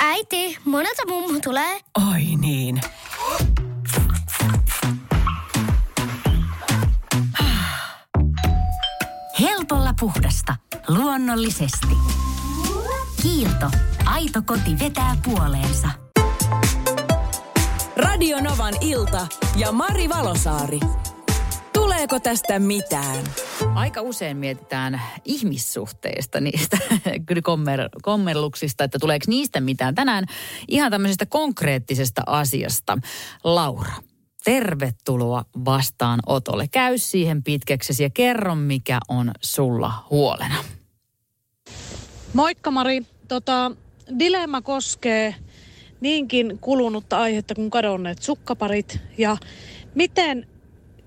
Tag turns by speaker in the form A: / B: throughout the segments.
A: Äiti, monelta mummu tulee?
B: Oi niin. Helpolla puhdasta. Luonnollisesti. Kiilto. Aito koti vetää puoleensa.
C: Radio Novan ilta ja Mari Valosaari. Tuleeko tästä mitään?
D: Aika usein mietitään ihmissuhteista, niistä kommer, kommelluksista, että tuleeko niistä mitään. Tänään ihan tämmöisestä konkreettisesta asiasta. Laura, tervetuloa vastaanotolle. Käy siihen pitkäksesi ja kerro, mikä on sulla huolena.
E: Moikka Mari. Tota, dilemma koskee niinkin kulunutta aihetta kuin kadonneet sukkaparit ja miten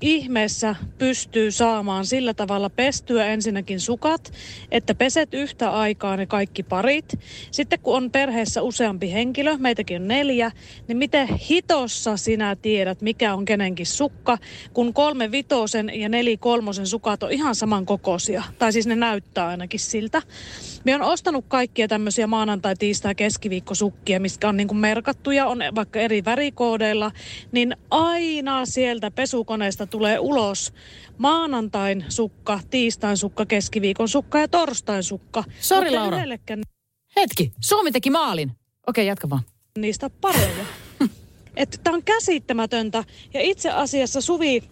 E: ihmeessä pystyy saamaan sillä tavalla pestyä ensinnäkin sukat, että peset yhtä aikaa ne kaikki parit. Sitten kun on perheessä useampi henkilö, meitäkin on neljä, niin miten hitossa sinä tiedät, mikä on kenenkin sukka, kun kolme vitosen ja neli kolmosen sukat on ihan saman kokoisia. Tai siis ne näyttää ainakin siltä. Me on ostanut kaikkia tämmöisiä maanantai, tiistai, keskiviikko sukkia, mitkä on niin merkattuja, on vaikka eri värikoodeilla, niin aina sieltä pesukoneesta tulee ulos maanantain sukka, tiistain sukka, keskiviikon sukka ja torstain sukka.
D: Sori Laura.
E: yhdellekään
D: Hetki, Suomi teki maalin. Okei, jatka vaan.
E: niistä pareja. Että tämä on käsittämätöntä. Ja itse asiassa Suvi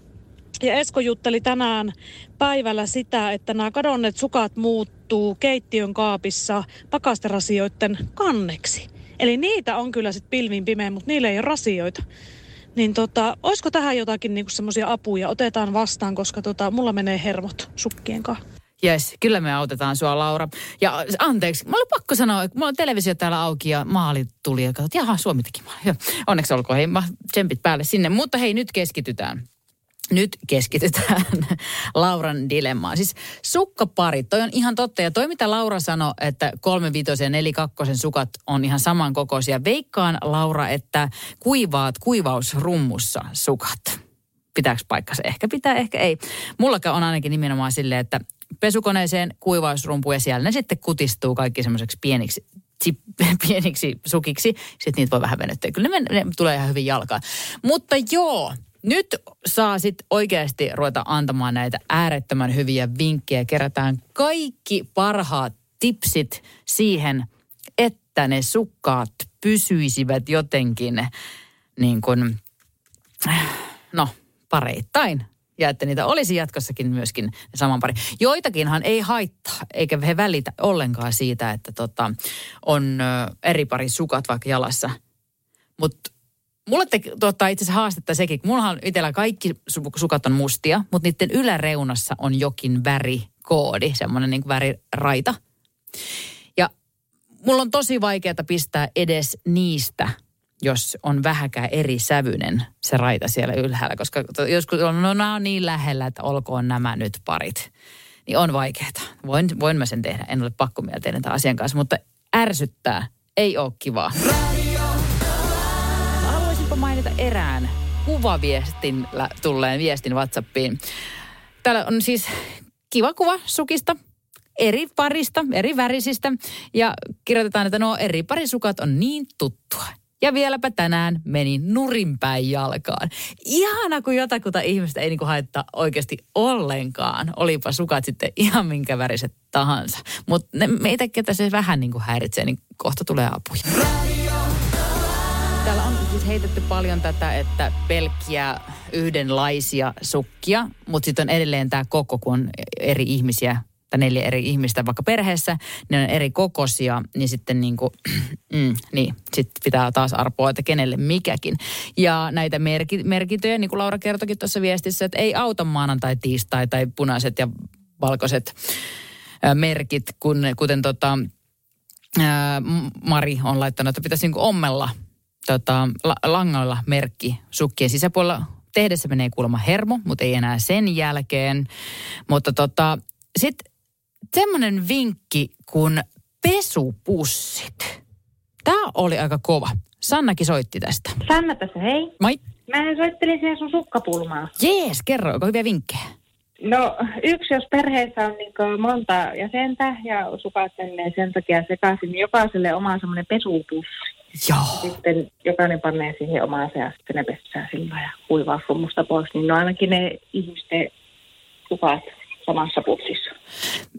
E: ja Esko jutteli tänään päivällä sitä, että nämä kadonneet sukat muuttuu keittiön kaapissa pakasterasioiden kanneksi. Eli niitä on kyllä sitten pilvin pimeä, mutta niillä ei ole rasioita. Niin tota, olisiko tähän jotakin niinku semmoisia apuja? Otetaan vastaan, koska tota, mulla menee hermot sukkien kanssa.
D: Jes, kyllä me autetaan sua, Laura. Ja anteeksi, mä oli pakko sanoa, että mulla on televisio täällä auki ja maali tuli ja katsot, jaha, Suomi teki maali. Onneksi olkoon, hei, mä tsempit päälle sinne. Mutta hei, nyt keskitytään. Nyt keskitytään Lauran dilemmaan. Siis sukkaparit, toi on ihan totta. Ja toi mitä Laura sanoi, että kolme vitosen ja neli kakkosen sukat on ihan samankokoisia. Veikkaan Laura, että kuivaat kuivausrummussa sukat. Pitääkö paikkansa? Ehkä pitää, ehkä ei. Mullakaan on ainakin nimenomaan silleen, että pesukoneeseen kuivausrumpu ja siellä ne sitten kutistuu kaikki semmoiseksi pieniksi pieniksi sukiksi. Sitten niitä voi vähän venyttää. Kyllä ne, ne tulee ihan hyvin jalkaan. Mutta joo, nyt saa sitten oikeasti ruveta antamaan näitä äärettömän hyviä vinkkejä. Kerätään kaikki parhaat tipsit siihen, että ne sukkaat pysyisivät jotenkin niin kuin, no, pareittain. Ja että niitä olisi jatkossakin myöskin saman pari. Joitakinhan ei haittaa, eikä he välitä ollenkaan siitä, että tota, on eri pari sukat vaikka jalassa. Mutta mulle te, tuottaa itse asiassa haastetta sekin, kun mullahan itsellä kaikki su- sukat on mustia, mutta niiden yläreunassa on jokin värikoodi, semmoinen niin väriraita. Ja mulla on tosi vaikeaa pistää edes niistä, jos on vähäkään eri sävyinen se raita siellä ylhäällä, koska joskus on, no nämä on niin lähellä, että olkoon nämä nyt parit. Niin on vaikeaa. Voin, voin mä sen tehdä, en ole pakkomielteinen tämän asian kanssa, mutta ärsyttää. Ei ole kivaa. Haluaisinpa mainita erään kuvaviestin tulleen viestin WhatsAppiin. Täällä on siis kiva kuva sukista, eri parista, eri värisistä. Ja kirjoitetaan, että nuo eri parisukat on niin tuttua. Ja vieläpä tänään meni nurinpäin jalkaan. Ihana, kun jotakuta ihmistä ei niinku haittaa oikeasti ollenkaan. Olipa sukat sitten ihan minkä väriset tahansa. Mutta meitä, ketä se vähän niinku häiritsee, niin kohta tulee apuja. Täällä on siis heitetty paljon tätä, että pelkkiä yhdenlaisia sukkia, mutta sitten on edelleen tämä koko, kun on eri ihmisiä tai neljä eri ihmistä vaikka perheessä, ne on eri kokoisia, niin sitten niin kuin, mm, niin, sit pitää taas arpoa, että kenelle mikäkin. Ja näitä merki, merkitöjä, niin kuin Laura kertokin tuossa viestissä, että ei auta maanantai, tiistai tai punaiset ja valkoiset merkit, kun, kuten tota, ää, Mari on laittanut, että pitäisi niin ommella tota, la, langoilla merkki sukkien sisäpuolella. Tehdessä menee kuulemma hermo, mutta ei enää sen jälkeen. Mutta tota, sitten semmoinen vinkki kuin pesupussit. Tämä oli aika kova. Sannakin soitti tästä.
F: Sanna tässä, hei.
D: Moi.
F: Mä soittelin siihen sun sukkapulmaa.
D: Jees, kerro, onko hyviä vinkkejä?
F: No yksi, jos perheessä on niin monta jäsentä ja sukat menee sen takia sekaisin, niin jokaiselle oma semmoinen pesupussi.
D: Joo.
F: Sitten jokainen panee siihen omaansa ja sitten ne pessää sillä ja kuivaa rummusta pois. Niin no ainakin ne ihmisten sukat samassa pussissa.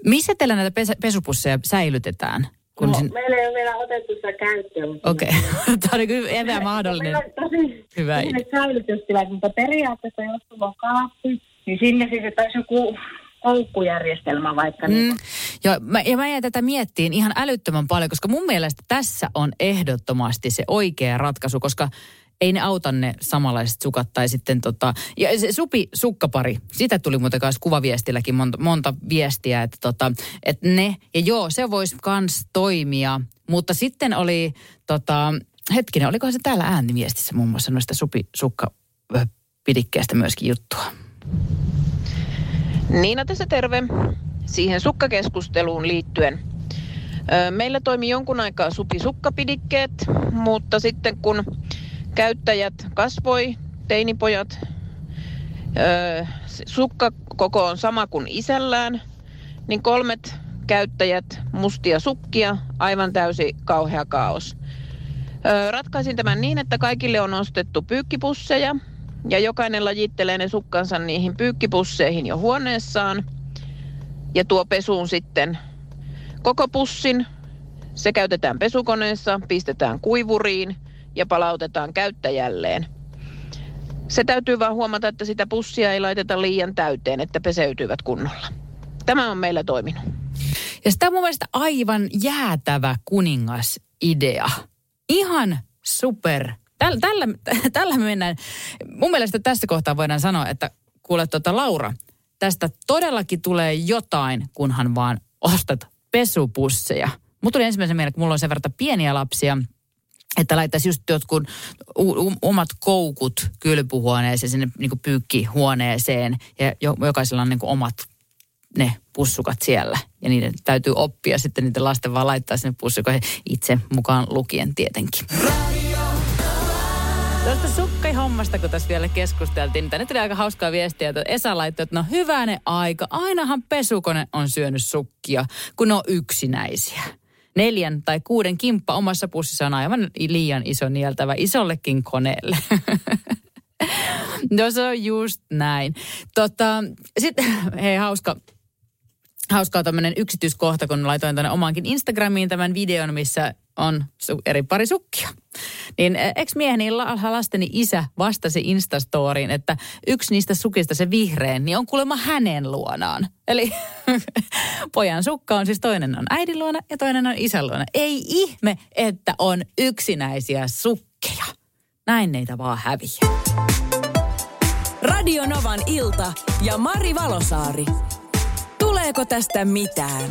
D: Missä teillä näitä pes- pesupusseja säilytetään? Kun
F: no,
D: sin...
F: Meillä ei ole vielä otettu sitä käyttöön.
D: Okei, tämä on niin epämahdollinen.
F: Meillä on tosi
D: Hyvä.
F: pienet säilytystilat, mutta periaatteessa jos sulla on kaappi, niin sinne siis olisi joku koukkujärjestelmä vaikka. Niin
D: Mm. Joo, mä, ja mä jäin tätä miettiin ihan älyttömän paljon, koska mun mielestä tässä on ehdottomasti se oikea ratkaisu, koska ei ne auta ne samanlaiset sukat tai sitten tota, ja se supi sukkapari, sitä tuli muuten kanssa kuvaviestilläkin monta, monta viestiä, että tota, että ne, ja joo, se voisi kans toimia, mutta sitten oli tota, hetkinen, olikohan se täällä ääniviestissä muun muassa noista supi sukkapidikkeestä myöskin juttua.
G: Niina tässä terve. Siihen sukkakeskusteluun liittyen. Meillä toimi jonkun aikaa supi-sukkapidikkeet, mutta sitten kun käyttäjät kasvoi, teinipojat, sukkakoko on sama kuin isällään, niin kolmet käyttäjät mustia sukkia, aivan täysi kauhea kaos. Ratkaisin tämän niin, että kaikille on ostettu pyykkipusseja ja jokainen lajittelee ne sukkansa niihin pyykkipusseihin jo huoneessaan ja tuo pesuun sitten koko pussin. Se käytetään pesukoneessa, pistetään kuivuriin ja palautetaan käyttäjälleen. Se täytyy vaan huomata, että sitä pussia ei laiteta liian täyteen, että peseytyvät kunnolla. Tämä on meillä toiminut.
D: Ja sitä on mun mielestä aivan jäätävä kuningasidea. Ihan super. Tällä, tällä, tällä me mennään. Mun mielestä tässä kohtaa voidaan sanoa, että kuule tuota Laura, tästä todellakin tulee jotain, kunhan vaan ostat pesupusseja. Mulla tuli ensimmäisen mieleen, kun mulla on sen verran pieniä lapsia, että laittaisi just jotkut u- u- omat koukut kylpyhuoneeseen, sinne niin pyykkihuoneeseen. Ja jo, jokaisella on niin omat ne pussukat siellä. Ja niiden täytyy oppia sitten niiden lasten vaan laittaa sinne pussukoihin itse mukaan lukien tietenkin. Tuosta sukkihommasta, kun tässä vielä keskusteltiin, niin tänne tuli aika hauskaa viestiä, että Esa laittoi, että no hyvänen aika, ainahan pesukone on syönyt sukkia, kun on yksinäisiä. Neljän tai kuuden kimppa omassa pussissa on aivan liian iso nieltävä isollekin koneelle. no se on just näin. Tota, Sitten, hei hauska, hauskaa tämmöinen yksityiskohta, kun laitoin tänne omaankin Instagramiin tämän videon, missä on su- eri pari sukkia. Niin eh, ex-mieheni la- lasteni isä vastasi Instastoriin, että yksi niistä sukista, se vihreän, niin on kuulemma hänen luonaan. Eli pojan sukka on siis toinen on äidin luona ja toinen on isän luona. Ei ihme, että on yksinäisiä sukkeja. Näin neitä vaan häviää.
C: Radio Novan ilta ja Mari Valosaari. Tuleeko tästä mitään?